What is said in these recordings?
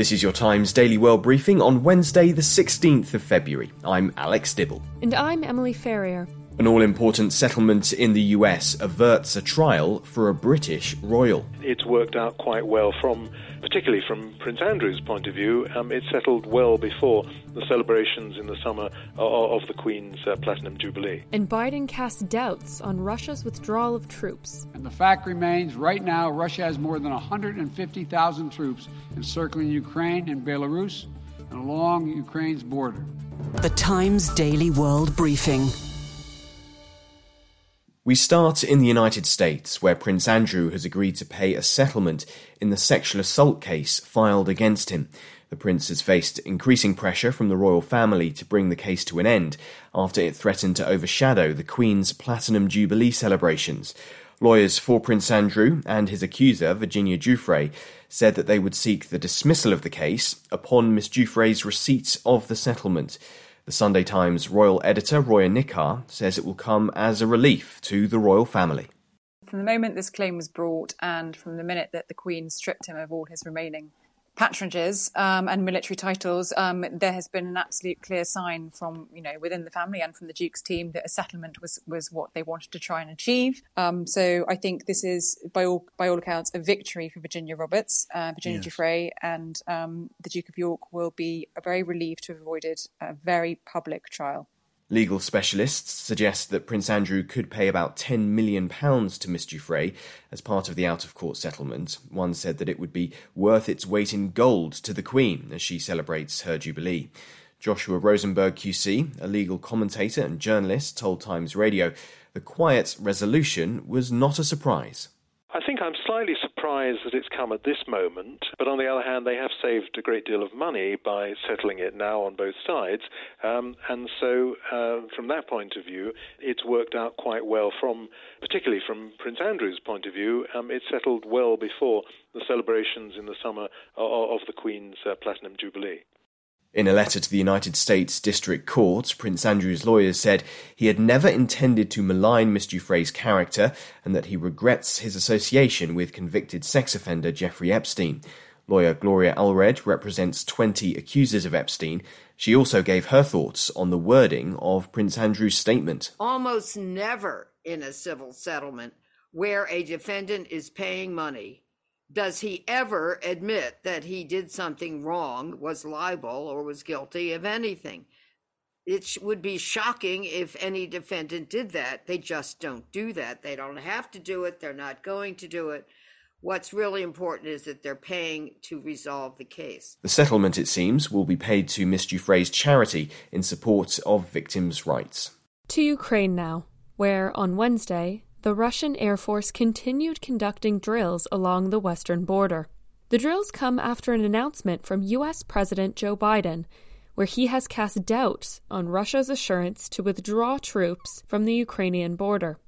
This is your Times Daily World Briefing on Wednesday, the 16th of February. I'm Alex Dibble. And I'm Emily Ferrier. An all important settlement in the US averts a trial for a British royal. It's worked out quite well from, particularly from Prince Andrew's point of view. Um, it settled well before the celebrations in the summer of, of the Queen's uh, Platinum Jubilee. And Biden casts doubts on Russia's withdrawal of troops. And the fact remains right now, Russia has more than 150,000 troops encircling Ukraine and Belarus and along Ukraine's border. The Times Daily World Briefing. We start in the United States, where Prince Andrew has agreed to pay a settlement in the sexual assault case filed against him. The prince has faced increasing pressure from the royal family to bring the case to an end after it threatened to overshadow the Queen's Platinum Jubilee celebrations. Lawyers for Prince Andrew and his accuser, Virginia Giuffre, said that they would seek the dismissal of the case upon Miss Giuffre's receipt of the settlement. The Sunday Times royal editor, Roya Nikkhah, says it will come as a relief to the royal family. From the moment this claim was brought and from the minute that the Queen stripped him of all his remaining patronages um, and military titles, um, there has been an absolute clear sign from you know within the family and from the Duke's team that a settlement was was what they wanted to try and achieve. Um, so I think this is by all by all accounts a victory for Virginia Roberts, uh, Virginia yes. Giuffre, and um, the Duke of York will be very relieved to have avoided a very public trial. Legal specialists suggest that Prince Andrew could pay about £10 million to Miss Giuffre as part of the out of court settlement. One said that it would be worth its weight in gold to the Queen as she celebrates her Jubilee. Joshua Rozenberg QC, a legal commentator and journalist, told Times Radio the quiet resolution was not a surprise. I think I'm slightly surprised that it's come at this moment, but on the other hand, they have saved a great deal of money by settling it now on both sides. Um, and so, uh, from that point of view, it's worked out quite well, from particularly from Prince Andrew's point of view. Um, it settled well before the celebrations in the summer of, of the Queen's uh, Platinum Jubilee. In a letter to the United States District Court, Prince Andrew's lawyers said he had never intended to malign Miss Giuffre's character and that he regrets his association with convicted sex offender Jeffrey Epstein. Lawyer Gloria Allred represents 20 accusers of Epstein. She also gave her thoughts on the wording of Prince Andrew's statement. Almost never in a civil settlement where a defendant is paying money does he ever admit that he did something wrong, was liable, or was guilty of anything? It would be shocking if any defendant did that. They just don't do that. They don't have to do it. They're not going to do it. What's really important is that they're paying to resolve the case. The settlement, it seems, will be paid to Miss Giuffre's charity in support of victims' rights. To Ukraine now, where on Wednesday the Russian Air Force continued conducting drills along the western border. The drills come after an announcement from U.S. President Joe Biden, where he has cast doubts on Russia's assurance to withdraw troops from the Ukrainian border.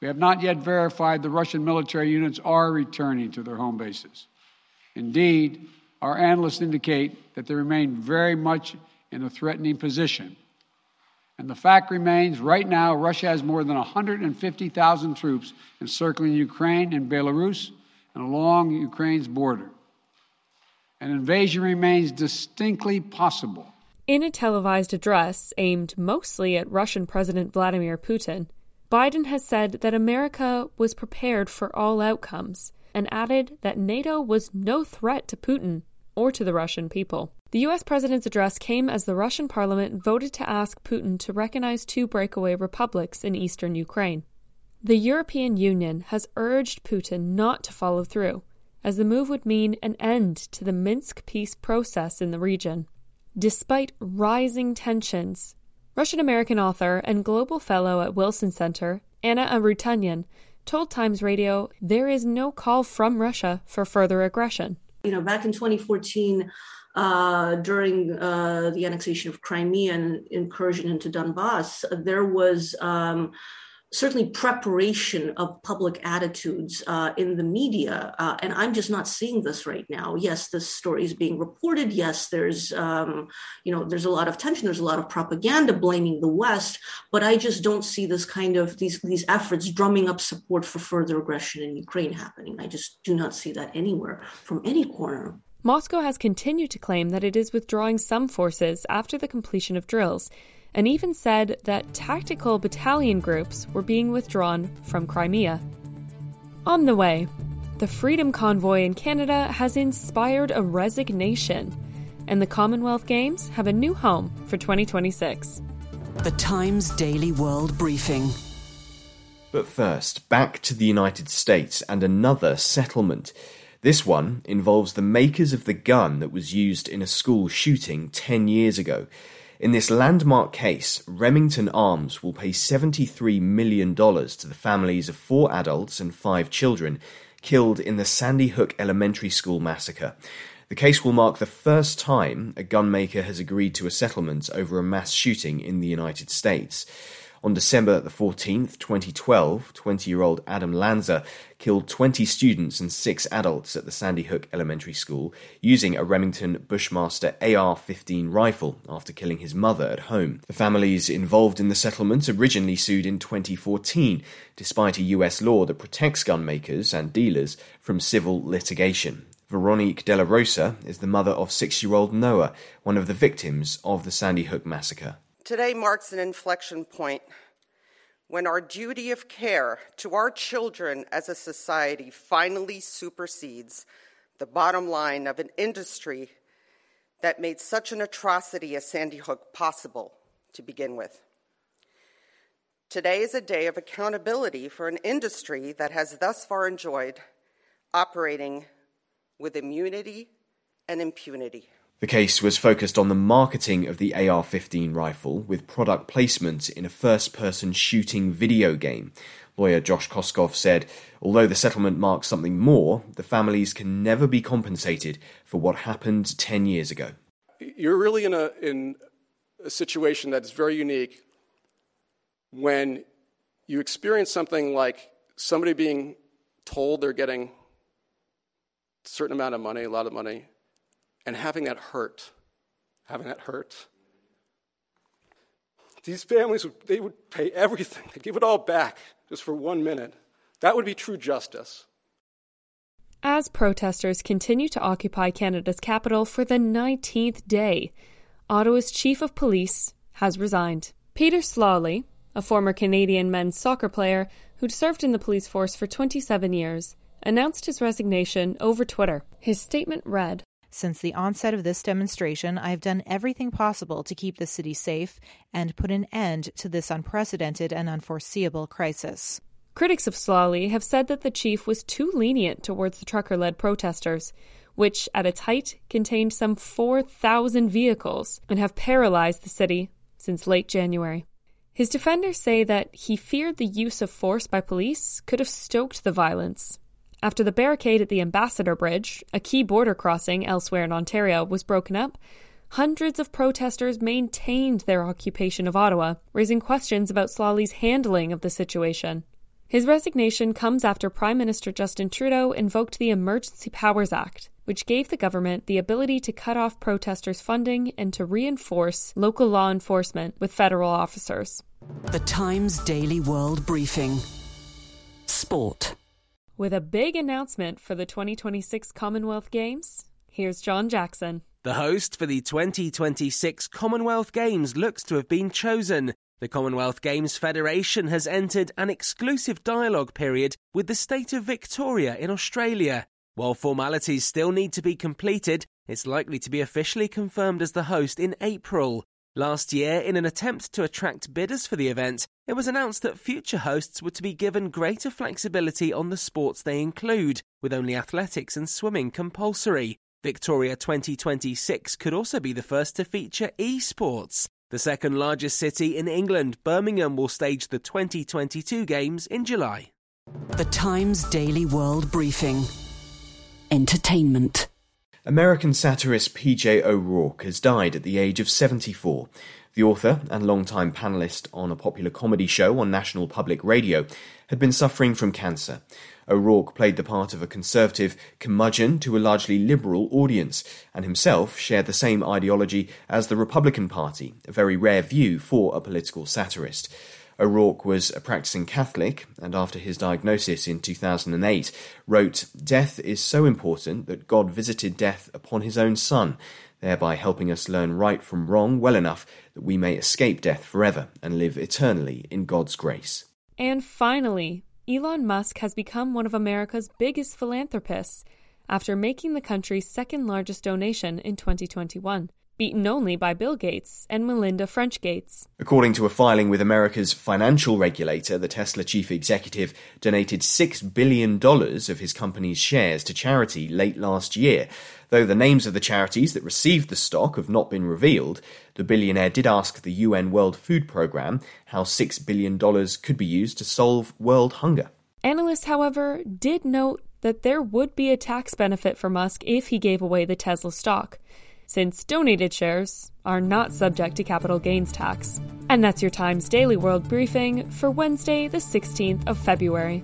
We have not yet verified the Russian military units are returning to their home bases. Indeed, our analysts indicate that they remain very much in a threatening position and the fact remains right now, Russia has more than 150,000 troops encircling Ukraine and Belarus and along Ukraine's border. An invasion remains distinctly possible. In a televised address aimed mostly at Russian President Vladimir Putin, Biden has said that America was prepared for all outcomes and added that NATO was no threat to Putin or to the Russian people. The US president's address came as the Russian parliament voted to ask Putin to recognize two breakaway republics in eastern Ukraine. The European Union has urged Putin not to follow through, as the move would mean an end to the Minsk peace process in the region. Despite rising tensions, Russian American author and global fellow at Wilson Center, Anna Arutyunyan, told Times Radio there is no call from Russia for further aggression. You know, back in 2014, uh, during uh, the annexation of Crimea and incursion into Donbass, there was um, certainly preparation of public attitudes uh, in the media. Uh, and I'm just not seeing this right now. Yes, this story is being reported. Yes, there's, um, you know, there's a lot of tension. There's a lot of propaganda blaming the West, but I just don't see this kind of these, these efforts drumming up support for further aggression in Ukraine happening. I just do not see that anywhere from any corner. Moscow has continued to claim that it is withdrawing some forces after the completion of drills and even said that tactical battalion groups were being withdrawn from Crimea. On the way, the Freedom Convoy in Canada has inspired a resignation, and the Commonwealth Games have a new home for 2026. The Times Daily World Briefing. But first, back to the United States and another settlement. This one involves the makers of the gun that was used in a school shooting 10 years ago. In this landmark case, Remington Arms will pay $73 million to the families of four adults and five children killed in the Sandy Hook Elementary School massacre. The case will mark the first time a gunmaker has agreed to a settlement over a mass shooting in the United States. On December the 14th, 2012, 20 year old Adam Lanza killed 20 students and six adults at the Sandy Hook Elementary School using a Remington Bushmaster AR 15 rifle after killing his mother at home. The families involved in the settlement originally sued in 2014, despite a US law that protects gun makers and dealers from civil litigation. Veronique La Rosa is the mother of six year old Noah, one of the victims of the Sandy Hook massacre. Today marks an inflection point when our duty of care to our children as a society finally supersedes the bottom line of an industry that made such an atrocity as Sandy Hook possible to begin with. Today is a day of accountability for an industry that has thus far enjoyed operating with immunity and impunity. The case was focused on the marketing of the AR 15 rifle with product placement in a first person shooting video game. Lawyer Josh Koskoff said, although the settlement marks something more, the families can never be compensated for what happened 10 years ago. You're really in a, in a situation that is very unique when you experience something like somebody being told they're getting a certain amount of money, a lot of money, and having that hurt, having that hurt. These families, they would pay everything, they'd give it all back just for one minute. That would be true justice. As protesters continue to occupy Canada's capital for the 19th day, Ottawa's chief of police has resigned. Peter Sloly, a former Canadian men's soccer player who'd served in the police force for 27 years, announced his resignation over Twitter. His statement read since the onset of this demonstration, I have done everything possible to keep the city safe and put an end to this unprecedented and unforeseeable crisis. Critics of Sloly have said that the chief was too lenient towards the trucker led protesters, which at its height contained some 4,000 vehicles and have paralyzed the city since late January. His defenders say that he feared the use of force by police could have stoked the violence after the barricade at the Ambassador Bridge, a key border crossing elsewhere in Ontario, was broken up, hundreds of protesters maintained their occupation of Ottawa, raising questions about Sloly's handling of the situation. His resignation comes after Prime Minister Justin Trudeau invoked the Emergency Powers Act, which gave the government the ability to cut off protesters' funding and to reinforce local law enforcement with federal officers. The Times Daily World Briefing Sport. With a big announcement for the 2026 Commonwealth Games, here's John Jackson. The host for the 2026 Commonwealth Games looks to have been chosen. The Commonwealth Games Federation has entered an exclusive dialogue period with the state of Victoria in Australia. While formalities still need to be completed, it's likely to be officially confirmed as the host in April. Last year, in an attempt to attract bidders for the event, it was announced that future hosts were to be given greater flexibility on the sports they include, with only athletics and swimming compulsory. Victoria 2026 could also be the first to feature esports. The second largest city in England, Birmingham, will stage the 2022 Games in July. The Times Daily World Briefing Entertainment. American satirist P.J. O'Rourke has died at the age of 74. The author and longtime panelist on a popular comedy show on National Public Radio had been suffering from cancer. O'Rourke played the part of a conservative curmudgeon to a largely liberal audience, and himself shared the same ideology as the Republican Party, a very rare view for a political satirist. O'Rourke was a practicing Catholic, and after his diagnosis in 2008, wrote, Death is so important that God visited death upon his own Son, thereby helping us learn right from wrong well enough that we may escape death forever and live eternally in God's grace. And finally, Elon Musk has become one of America's biggest philanthropists after making the country's second largest donation in 2021, beaten only by Bill Gates and Melinda French Gates. According to a filing with America's financial regulator, the Tesla chief executive donated $6 billion of his company's shares to charity late last year. Though the names of the charities that received the stock have not been revealed, the billionaire did ask the UN World Food Programme how $6 billion could be used to solve world hunger. Analysts, however, did note that there would be a tax benefit for Musk if he gave away the Tesla stock, since donated shares are not subject to capital gains tax. And that's your Times Daily World Briefing for Wednesday, the 16th of February.